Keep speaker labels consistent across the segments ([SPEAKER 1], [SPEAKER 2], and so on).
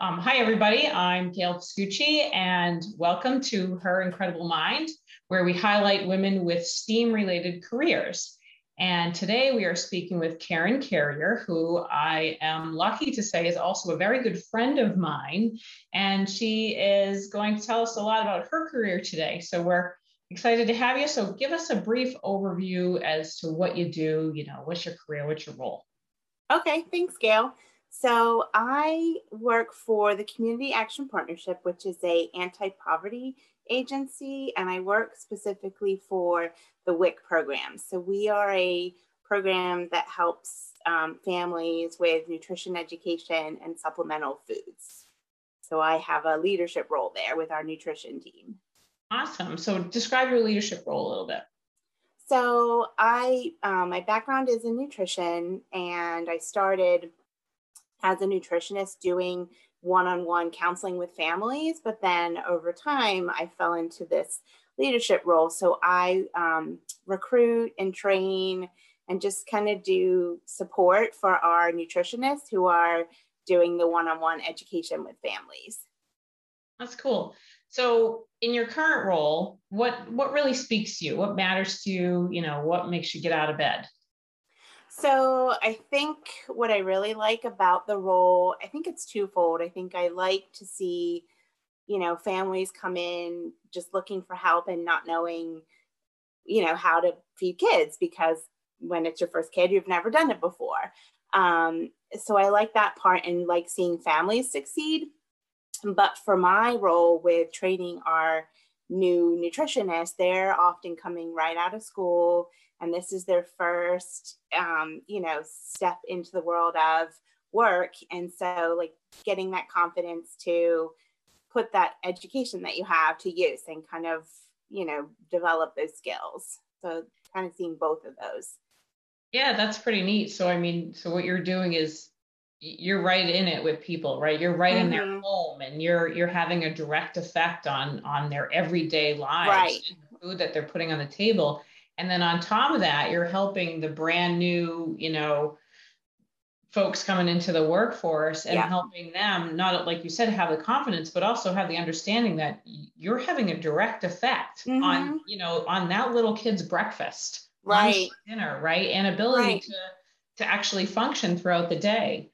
[SPEAKER 1] Um, hi, everybody. I'm Gayle Scucci, and welcome to Her Incredible Mind, where we highlight women with STEAM related careers. And today we are speaking with Karen Carrier, who I am lucky to say is also a very good friend of mine. And she is going to tell us a lot about her career today. So we're excited to have you. So give us a brief overview as to what you do, you know, what's your career, what's your role?
[SPEAKER 2] Okay, thanks, Gayle. So I work for the Community Action Partnership, which is a anti-poverty agency, and I work specifically for the WIC program. So we are a program that helps um, families with nutrition education and supplemental foods. So I have a leadership role there with our nutrition team.
[SPEAKER 1] Awesome. So describe your leadership role a little bit.
[SPEAKER 2] So I, um, my background is in nutrition, and I started as a nutritionist doing one-on-one counseling with families but then over time i fell into this leadership role. So i um, recruit and train and just kind of do support for our nutritionists who are doing the one-on-one education with families.
[SPEAKER 1] That's cool. So in your current role what what really speaks to you? What matters to you? You know what makes you get out of bed
[SPEAKER 2] so I think what I really like about the role, I think it's twofold. I think I like to see, you know, families come in just looking for help and not knowing, you know, how to feed kids because when it's your first kid, you've never done it before. Um, so I like that part and like seeing families succeed. But for my role with training our new nutritionists, they're often coming right out of school and this is their first um, you know step into the world of work and so like getting that confidence to put that education that you have to use and kind of you know develop those skills so kind of seeing both of those
[SPEAKER 1] yeah that's pretty neat so i mean so what you're doing is you're right in it with people right you're right mm-hmm. in their mm-hmm. home and you're you're having a direct effect on on their everyday lives
[SPEAKER 2] right.
[SPEAKER 1] food that they're putting on the table and then on top of that, you're helping the brand new, you know, folks coming into the workforce and yeah. helping them not like you said have the confidence but also have the understanding that you're having a direct effect mm-hmm. on you know on that little kid's breakfast
[SPEAKER 2] right
[SPEAKER 1] dinner right and ability right. to to actually function throughout the day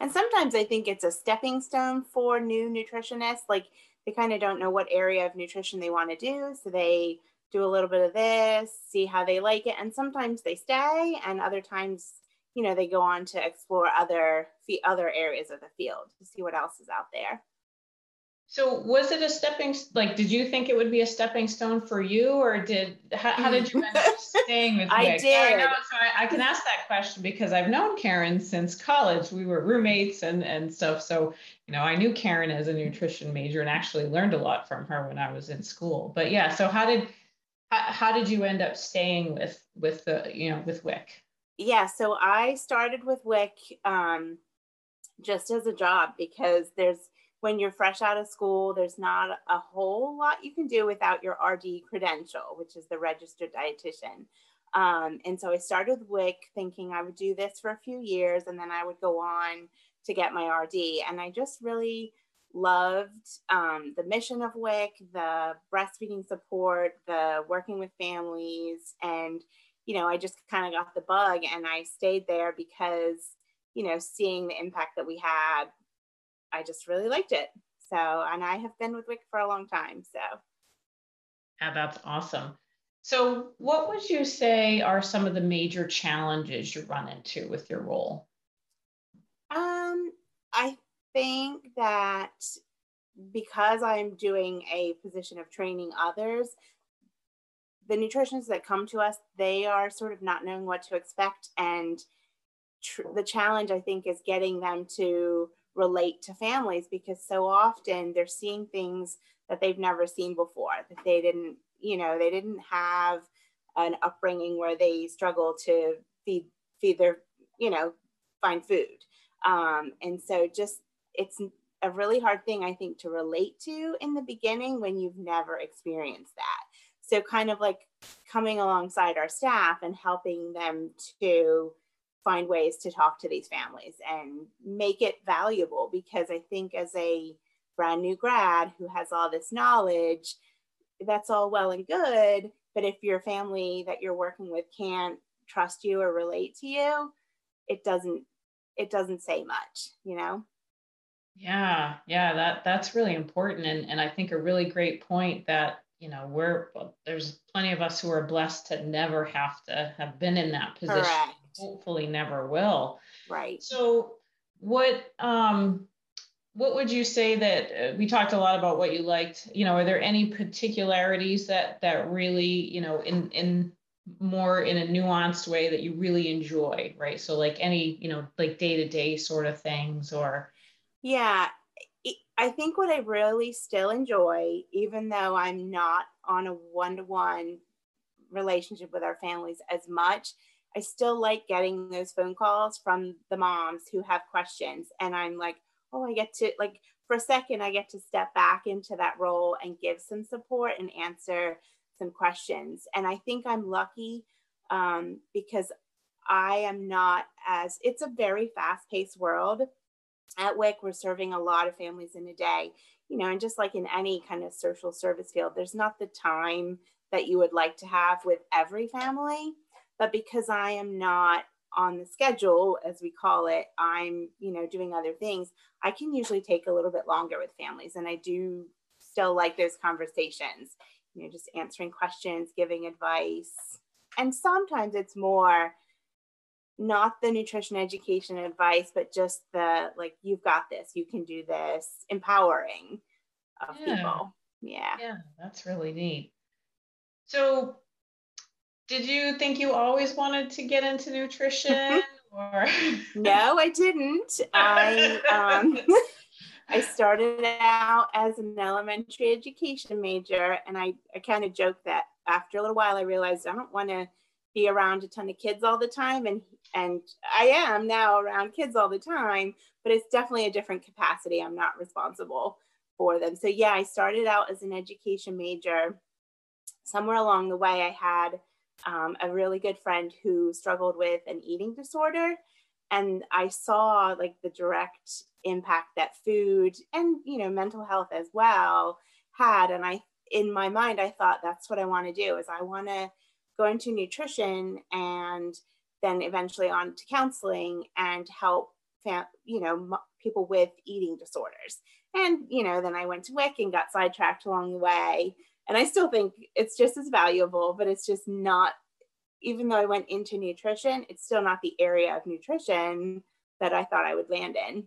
[SPEAKER 2] and sometimes i think it's a stepping stone for new nutritionists like they kind of don't know what area of nutrition they want to do so they do a little bit of this, see how they like it. And sometimes they stay, and other times, you know, they go on to explore other other areas of the field to see what else is out there.
[SPEAKER 1] So was it a stepping like did you think it would be a stepping stone for you or did how, how did you end up staying with
[SPEAKER 2] me?
[SPEAKER 1] I
[SPEAKER 2] did.
[SPEAKER 1] I know, so I, I, can ask that question because I've known Karen since college. We were roommates and and stuff. So, you know, I knew Karen as a nutrition major and actually learned a lot from her when I was in school. But yeah, so how did how, how did you end up staying with with the you know with WIC?
[SPEAKER 2] Yeah, so I started with WIC um, just as a job because there's when you're fresh out of school, there's not a whole lot you can do without your RD credential, which is the registered dietitian. Um, and so I started with WIC thinking I would do this for a few years and then I would go on to get my RD. And I just really loved um, the mission of WIC, the breastfeeding support, the working with families. And, you know, I just kind of got the bug and I stayed there because, you know, seeing the impact that we had, I just really liked it. So, and I have been with WIC for a long time. So,
[SPEAKER 1] yeah, that's awesome. So, what would you say are some of the major challenges you run into with your role?
[SPEAKER 2] Um, I think that because I'm doing a position of training others, the nutritionists that come to us, they are sort of not knowing what to expect. And tr- the challenge, I think, is getting them to relate to families because so often they're seeing things that they've never seen before, that they didn't, you know, they didn't have an upbringing where they struggle to feed, feed their, you know, find food. Um, and so just it's a really hard thing I think to relate to in the beginning when you've never experienced that. So kind of like coming alongside our staff and helping them to find ways to talk to these families and make it valuable because I think as a brand new grad who has all this knowledge, that's all well and good. But if your family that you're working with can't trust you or relate to you, it doesn't it doesn't say much, you know?
[SPEAKER 1] Yeah, yeah, that that's really important and and I think a really great point that you know we're there's plenty of us who are blessed to never have to have been in that position. Correct. hopefully never will.
[SPEAKER 2] Right.
[SPEAKER 1] So what um what would you say that uh, we talked a lot about what you liked. You know are there any particularities that that really you know in in more in a nuanced way that you really enjoy right? So like any you know like day to day sort of things or
[SPEAKER 2] yeah I think what I really still enjoy, even though I'm not on a one to one relationship with our families as much, I still like getting those phone calls from the moms who have questions. And I'm like, oh, I get to, like, for a second, I get to step back into that role and give some support and answer some questions. And I think I'm lucky um, because I am not as, it's a very fast paced world at WIC, we're serving a lot of families in a day, you know, and just like in any kind of social service field, there's not the time that you would like to have with every family. But because I am not on the schedule, as we call it, I'm, you know, doing other things, I can usually take a little bit longer with families. And I do still like those conversations, you know, just answering questions, giving advice. And sometimes it's more, not the nutrition education advice, but just the like, you've got this, you can do this, empowering of yeah. people. Yeah.
[SPEAKER 1] Yeah, that's really neat. So, did you think you always wanted to get into nutrition or
[SPEAKER 2] no i didn't i um i started out as an elementary education major and i i kind of joked that after a little while i realized i don't want to be around a ton of kids all the time and and I am now around kids all the time, but it's definitely a different capacity. I'm not responsible for them. So yeah, I started out as an education major. Somewhere along the way, I had um, a really good friend who struggled with an eating disorder, and I saw like the direct impact that food and you know mental health as well had. And I, in my mind, I thought that's what I want to do is I want to go into nutrition and then eventually on to counseling and help you know people with eating disorders. And you know then i went to wic and got sidetracked along the way. And i still think it's just as valuable but it's just not even though i went into nutrition it's still not the area of nutrition that i thought i would land in.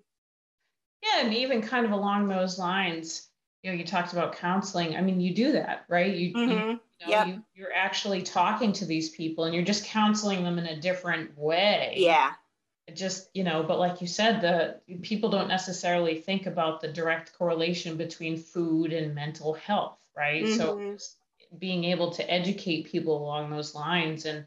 [SPEAKER 1] Yeah and even kind of along those lines you know you talked about counseling i mean you do that right you, mm-hmm. you know, yep. you, you're actually talking to these people and you're just counseling them in a different way.
[SPEAKER 2] Yeah.
[SPEAKER 1] It just, you know, but like you said, the people don't necessarily think about the direct correlation between food and mental health, right? Mm-hmm. So being able to educate people along those lines and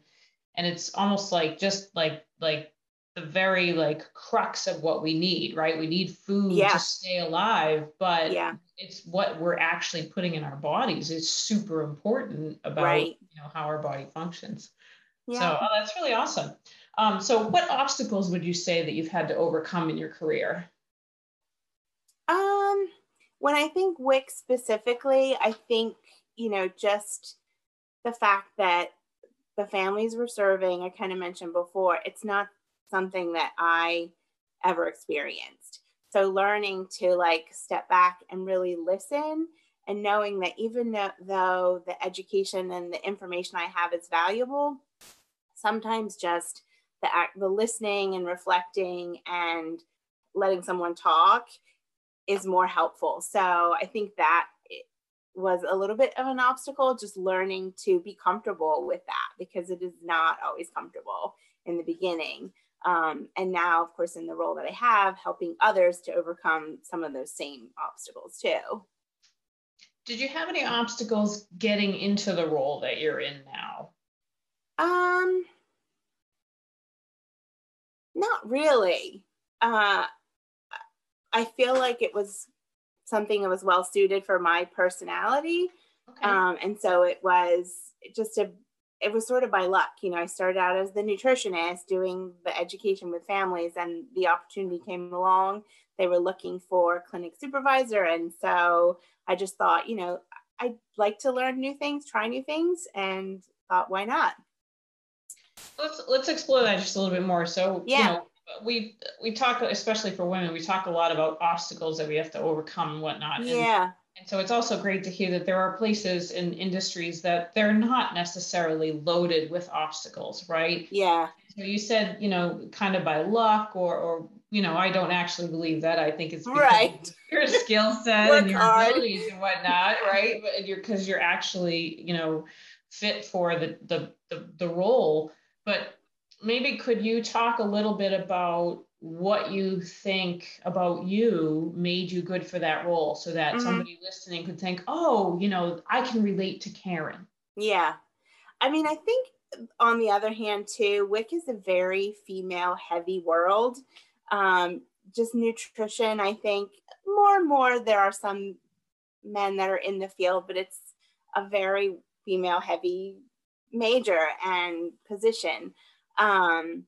[SPEAKER 1] and it's almost like just like like the very like crux of what we need, right? We need food yeah. to stay alive, but yeah. it's what we're actually putting in our bodies is super important about right. you know how our body functions. Yeah. So oh, that's really awesome. Um, so what obstacles would you say that you've had to overcome in your career?
[SPEAKER 2] Um, when I think WIC specifically, I think, you know, just the fact that the families we're serving, I kind of mentioned before, it's not something that I ever experienced. So learning to like step back and really listen and knowing that even though the education and the information I have is valuable, sometimes just the act, the listening and reflecting and letting someone talk is more helpful. So I think that was a little bit of an obstacle, just learning to be comfortable with that because it is not always comfortable in the beginning. Um, and now, of course, in the role that I have, helping others to overcome some of those same obstacles too.
[SPEAKER 1] Did you have any obstacles getting into the role that you're in now?
[SPEAKER 2] Um, not really. Uh, I feel like it was something that was well suited for my personality. Okay. Um, and so it was just a it was sort of by luck. You know, I started out as the nutritionist doing the education with families, and the opportunity came along. They were looking for clinic supervisor. And so I just thought, you know, I'd like to learn new things, try new things, and thought, why not?
[SPEAKER 1] Let's let's explore that just a little bit more. So, yeah. You know, we we talk especially for women we talk a lot about obstacles that we have to overcome and whatnot
[SPEAKER 2] yeah
[SPEAKER 1] and so it's also great to hear that there are places in industries that they're not necessarily loaded with obstacles, right?
[SPEAKER 2] Yeah.
[SPEAKER 1] So you said, you know, kind of by luck or, or you know, I don't actually believe that. I think it's
[SPEAKER 2] right.
[SPEAKER 1] your skill set and your hard. abilities and whatnot, right? But you're because you're actually, you know, fit for the, the the the role. But maybe could you talk a little bit about what you think about you made you good for that role so that mm-hmm. somebody listening could think, oh, you know, I can relate to Karen.
[SPEAKER 2] Yeah. I mean, I think on the other hand, too, WIC is a very female heavy world. Um, just nutrition, I think more and more there are some men that are in the field, but it's a very female heavy major and position. Um,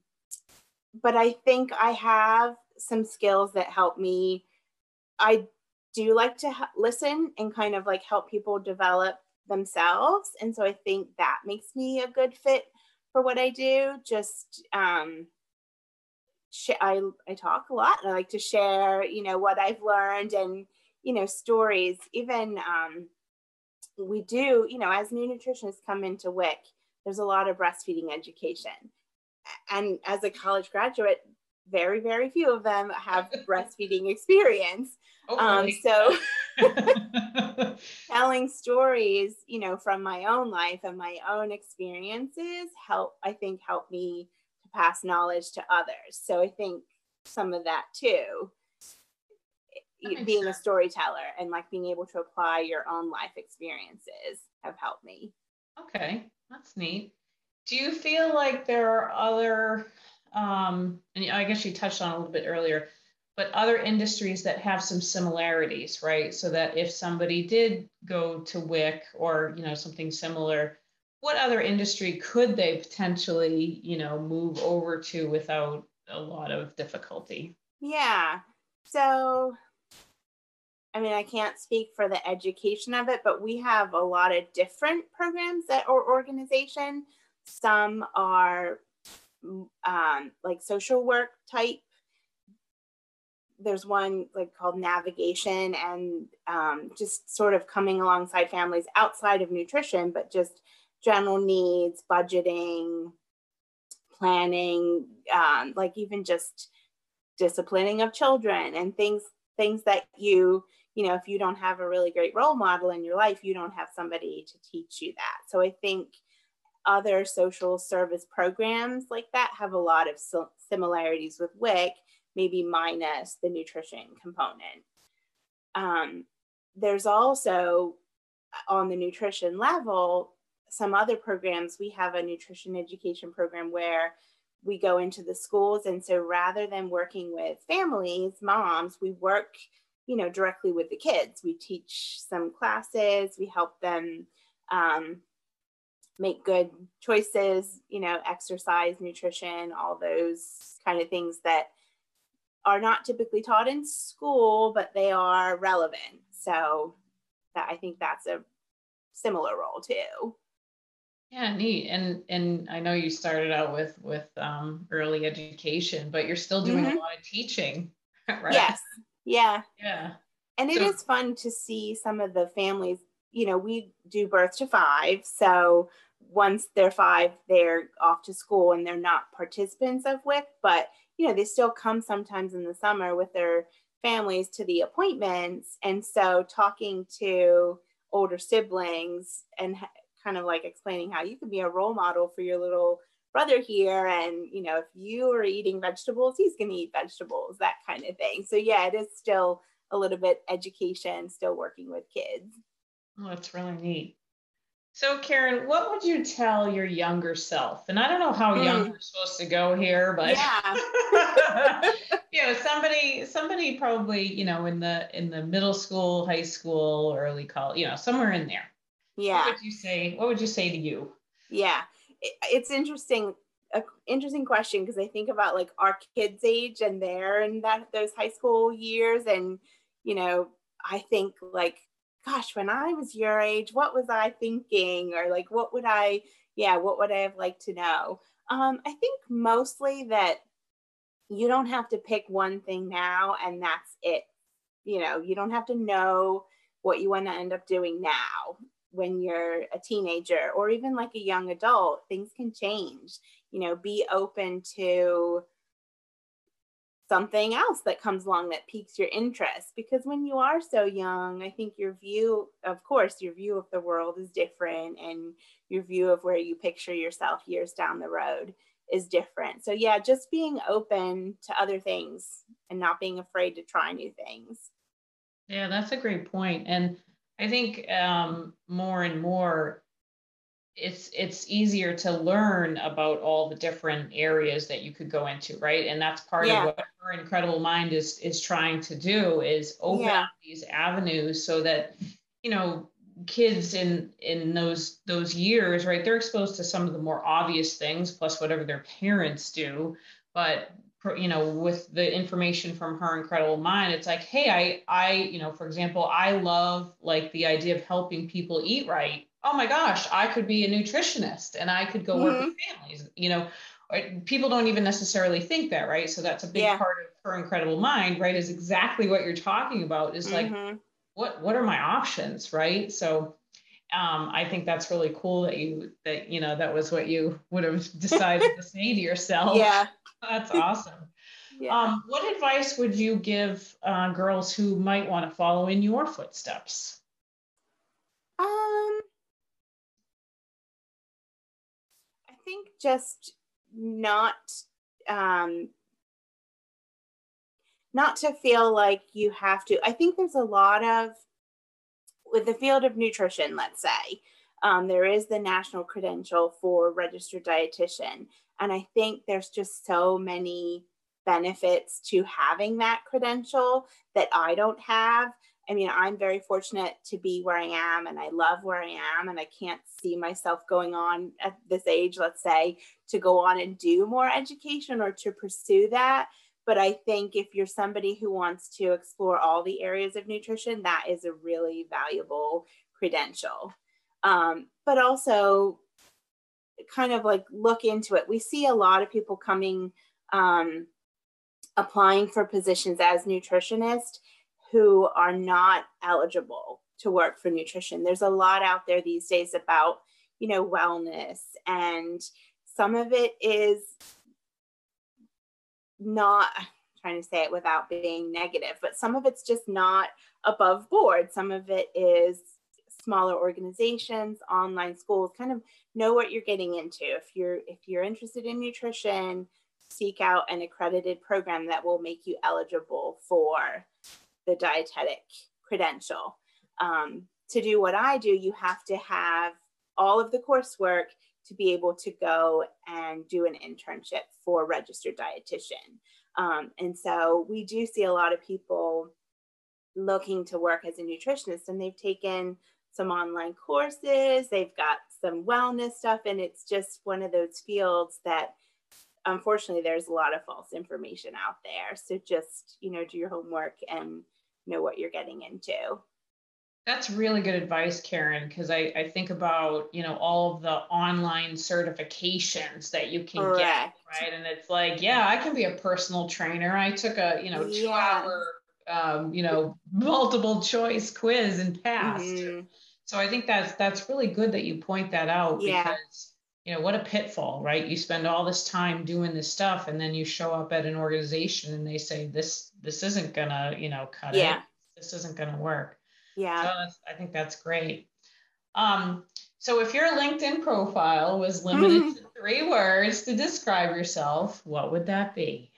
[SPEAKER 2] but I think I have some skills that help me. I do like to listen and kind of like help people develop themselves. And so I think that makes me a good fit for what I do. Just, um, I, I talk a lot and I like to share, you know, what I've learned and, you know, stories. Even um, we do, you know, as new nutritionists come into WIC, there's a lot of breastfeeding education and as a college graduate, very, very few of them have breastfeeding experience. Oh, um, so telling stories, you know, from my own life and my own experiences help, I think, help me to pass knowledge to others. So I think some of that too, that being sense. a storyteller and like being able to apply your own life experiences have helped me.
[SPEAKER 1] Okay, that's neat. Do you feel like there are other, um, and I guess you touched on a little bit earlier, but other industries that have some similarities, right? So that if somebody did go to WIC or you know something similar, what other industry could they potentially you know move over to without a lot of difficulty?
[SPEAKER 2] Yeah. So I mean, I can't speak for the education of it, but we have a lot of different programs at our organization. Some are um, like social work type. There's one like called navigation and um, just sort of coming alongside families outside of nutrition, but just general needs, budgeting, planning, um, like even just disciplining of children and things things that you you know if you don't have a really great role model in your life you don't have somebody to teach you that so i think other social service programs like that have a lot of similarities with WIC, maybe minus the nutrition component. Um, there's also on the nutrition level some other programs. We have a nutrition education program where we go into the schools, and so rather than working with families, moms, we work, you know, directly with the kids. We teach some classes. We help them um, make good choices, you know, exercise, nutrition, all those kind of things that are not typically taught in school, but they are relevant. So that I think that's a similar role too.
[SPEAKER 1] Yeah, neat. And and I know you started out with with um, early education, but you're still doing mm-hmm. a lot of teaching, right?
[SPEAKER 2] Yes. Yeah.
[SPEAKER 1] Yeah.
[SPEAKER 2] And it so, is fun to see some of the families. You know, we do birth to five, so once they're five, they're off to school and they're not participants of WIC, but you know, they still come sometimes in the summer with their families to the appointments. And so talking to older siblings and kind of like explaining how you can be a role model for your little brother here and you know if you are eating vegetables he's going to eat vegetables that kind of thing. So yeah it is still a little bit education still working with kids.
[SPEAKER 1] Oh that's really neat so, Karen, what would you tell your younger self? And I don't know how mm. young we're supposed to go here, but yeah, you know, somebody, somebody probably, you know, in the in the middle school, high school, early college, you know, somewhere in there.
[SPEAKER 2] Yeah.
[SPEAKER 1] What would you say? What would you say to you?
[SPEAKER 2] Yeah, it, it's interesting a interesting question because I think about like our kids' age and they're in that those high school years, and you know, I think like, gosh, when I was your age, what was I thinking, or like, what would I, yeah, what would I have liked to know? Um, I think mostly that you don't have to pick one thing now and that's it. You know, you don't have to know what you want to end up doing now when you're a teenager or even like a young adult. Things can change you know be open to something else that comes along that piques your interest. Because when you are so young i think your view of course your view of the world is different and your view of where you picture yourself years down the road is different. So yeah just being open to other things and not being afraid to try new things.
[SPEAKER 1] Yeah that's a great point. And i think um, more and more it's it's easier to learn about all the different areas that you could go into right and that's part yeah. of what her incredible mind is is trying to do is open yeah. up these avenues so that you know kids in in those those years right they're exposed to some of the more obvious things plus whatever their parents do but you know with the information from her incredible mind it's like hey i i you know for example i love like the idea of helping people eat right oh my gosh, I could be a nutritionist and I could go mm-hmm. work with families. You know, people don't even necessarily think that, right? So that's a big yeah. part of her incredible mind, right? Is exactly what you're talking about. Is like, mm-hmm. what what are my options, right? So um, I think that's really cool that you that you know that was what you would have decided to say to yourself.
[SPEAKER 2] Yeah,
[SPEAKER 1] that's awesome. Yeah. Um, what advice would you give uh, girls who might want to follow in your footsteps?
[SPEAKER 2] Um, think just not um, not to feel like you have to. I think there's a lot of with the field of nutrition, let's say, um, there is the national credential for registered dietitian. And I think there's just so many benefits to having that credential that I don't have I mean, I'm very fortunate to be where I am and I love where I am. And I can't see myself going on at this age, let's say, to go on and do more education or to pursue that. But I think if you're somebody who wants to explore all the areas of nutrition, that is a really valuable credential. Um, but also, kind of like look into it. We see a lot of people coming, um, applying for positions as nutritionist who are not eligible to work for nutrition. There's a lot out there these days about, you know, wellness, and some of it is not I'm trying to say it without being negative, but some of it's just not above board. Some of it is smaller organizations, online schools, kind of know what you're getting into. If you're if you're interested in nutrition, seek out an accredited program that will make you eligible for the dietetic credential. Um, to do what I do, you have to have all of the coursework to be able to go and do an internship for registered dietitian. Um, and so we do see a lot of people looking to work as a nutritionist and they've taken some online courses, they've got some wellness stuff, and it's just one of those fields that unfortunately there's a lot of false information out there. So just, you know, do your homework and know what you're getting into.
[SPEAKER 1] That's really good advice, Karen, because I, I think about, you know, all of the online certifications that you can Correct. get, right? And it's like, yeah, I can be a personal trainer. I took a, you know, two yeah. hour, um, you know, multiple choice quiz and passed. Mm-hmm. So I think that's that's really good that you point that out yeah. because you know what a pitfall right? You spend all this time doing this stuff and then you show up at an organization and they say this this isn't gonna you know cut yeah. it this isn't gonna work.
[SPEAKER 2] Yeah.
[SPEAKER 1] So i think that's great. Um so if your linkedin profile was limited to three words to describe yourself what would that be?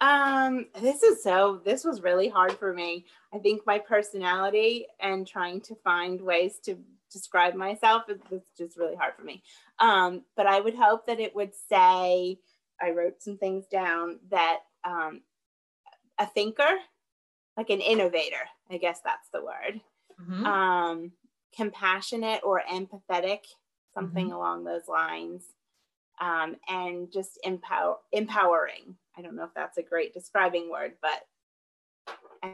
[SPEAKER 2] Um this is so this was really hard for me. I think my personality and trying to find ways to describe myself it's just really hard for me um, but I would hope that it would say, I wrote some things down that um, a thinker, like an innovator, I guess that's the word, mm-hmm. um, compassionate or empathetic something mm-hmm. along those lines. Um, and just empower empowering. I don't know if that's a great describing word, but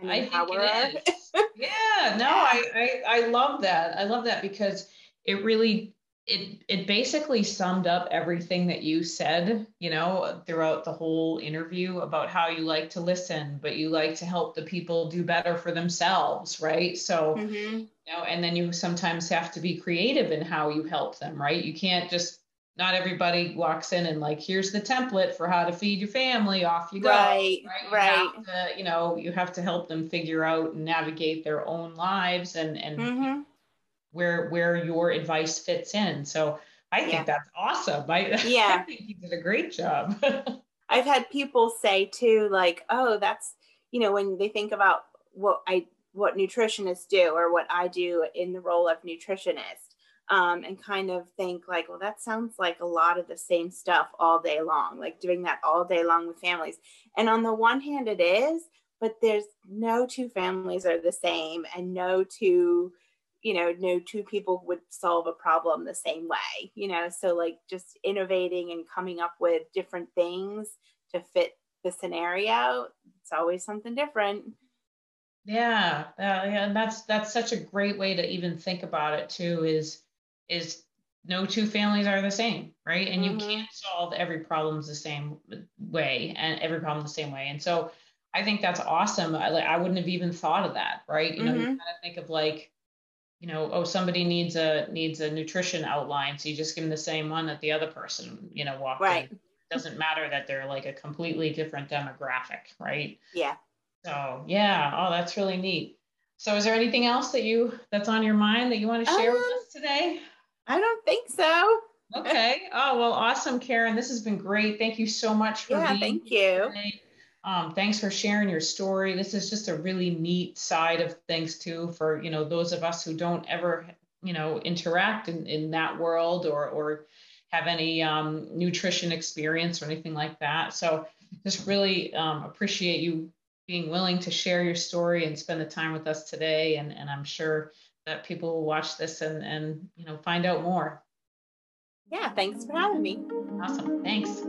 [SPEAKER 1] I think it is. yeah, no, I, I I love that. I love that because it really it it basically summed up everything that you said, you know, throughout the whole interview about how you like to listen, but you like to help the people do better for themselves, right? So, mm-hmm. you know, and then you sometimes have to be creative in how you help them, right? You can't just not everybody walks in and like here's the template for how to feed your family off you go
[SPEAKER 2] right right, right.
[SPEAKER 1] You, to, you know you have to help them figure out and navigate their own lives and and mm-hmm. where where your advice fits in so i think yeah. that's awesome i, yeah. I think you did a great job
[SPEAKER 2] i've had people say too like oh that's you know when they think about what i what nutritionists do or what i do in the role of nutritionist um, and kind of think like, well, that sounds like a lot of the same stuff all day long, like doing that all day long with families. And on the one hand, it is, but there's no two families are the same, and no two, you know, no two people would solve a problem the same way, you know. So like just innovating and coming up with different things to fit the scenario. It's always something different.
[SPEAKER 1] Yeah, uh, yeah, and that's that's such a great way to even think about it too. Is is no two families are the same, right? And mm-hmm. you can't solve every problems the same way and every problem the same way. And so I think that's awesome. I, I wouldn't have even thought of that, right? You know, mm-hmm. you kind of think of like, you know, oh, somebody needs a needs a nutrition outline, so you just give them the same one that the other person, you know, walked right. in. It doesn't matter that they're like a completely different demographic, right?
[SPEAKER 2] Yeah.
[SPEAKER 1] So yeah, oh, that's really neat. So is there anything else that you that's on your mind that you want to share um, with us today?
[SPEAKER 2] I don't think so.
[SPEAKER 1] Okay. Oh, well, awesome, Karen. This has been great. Thank you so much for
[SPEAKER 2] yeah, being thank you.
[SPEAKER 1] Um, thanks for sharing your story. This is just a really neat side of things too for, you know, those of us who don't ever, you know, interact in, in that world or, or have any um, nutrition experience or anything like that. So just really um, appreciate you being willing to share your story and spend the time with us today. And, and I'm sure that people will watch this and and you know find out more.
[SPEAKER 2] Yeah, thanks for having me.
[SPEAKER 1] Awesome. Thanks.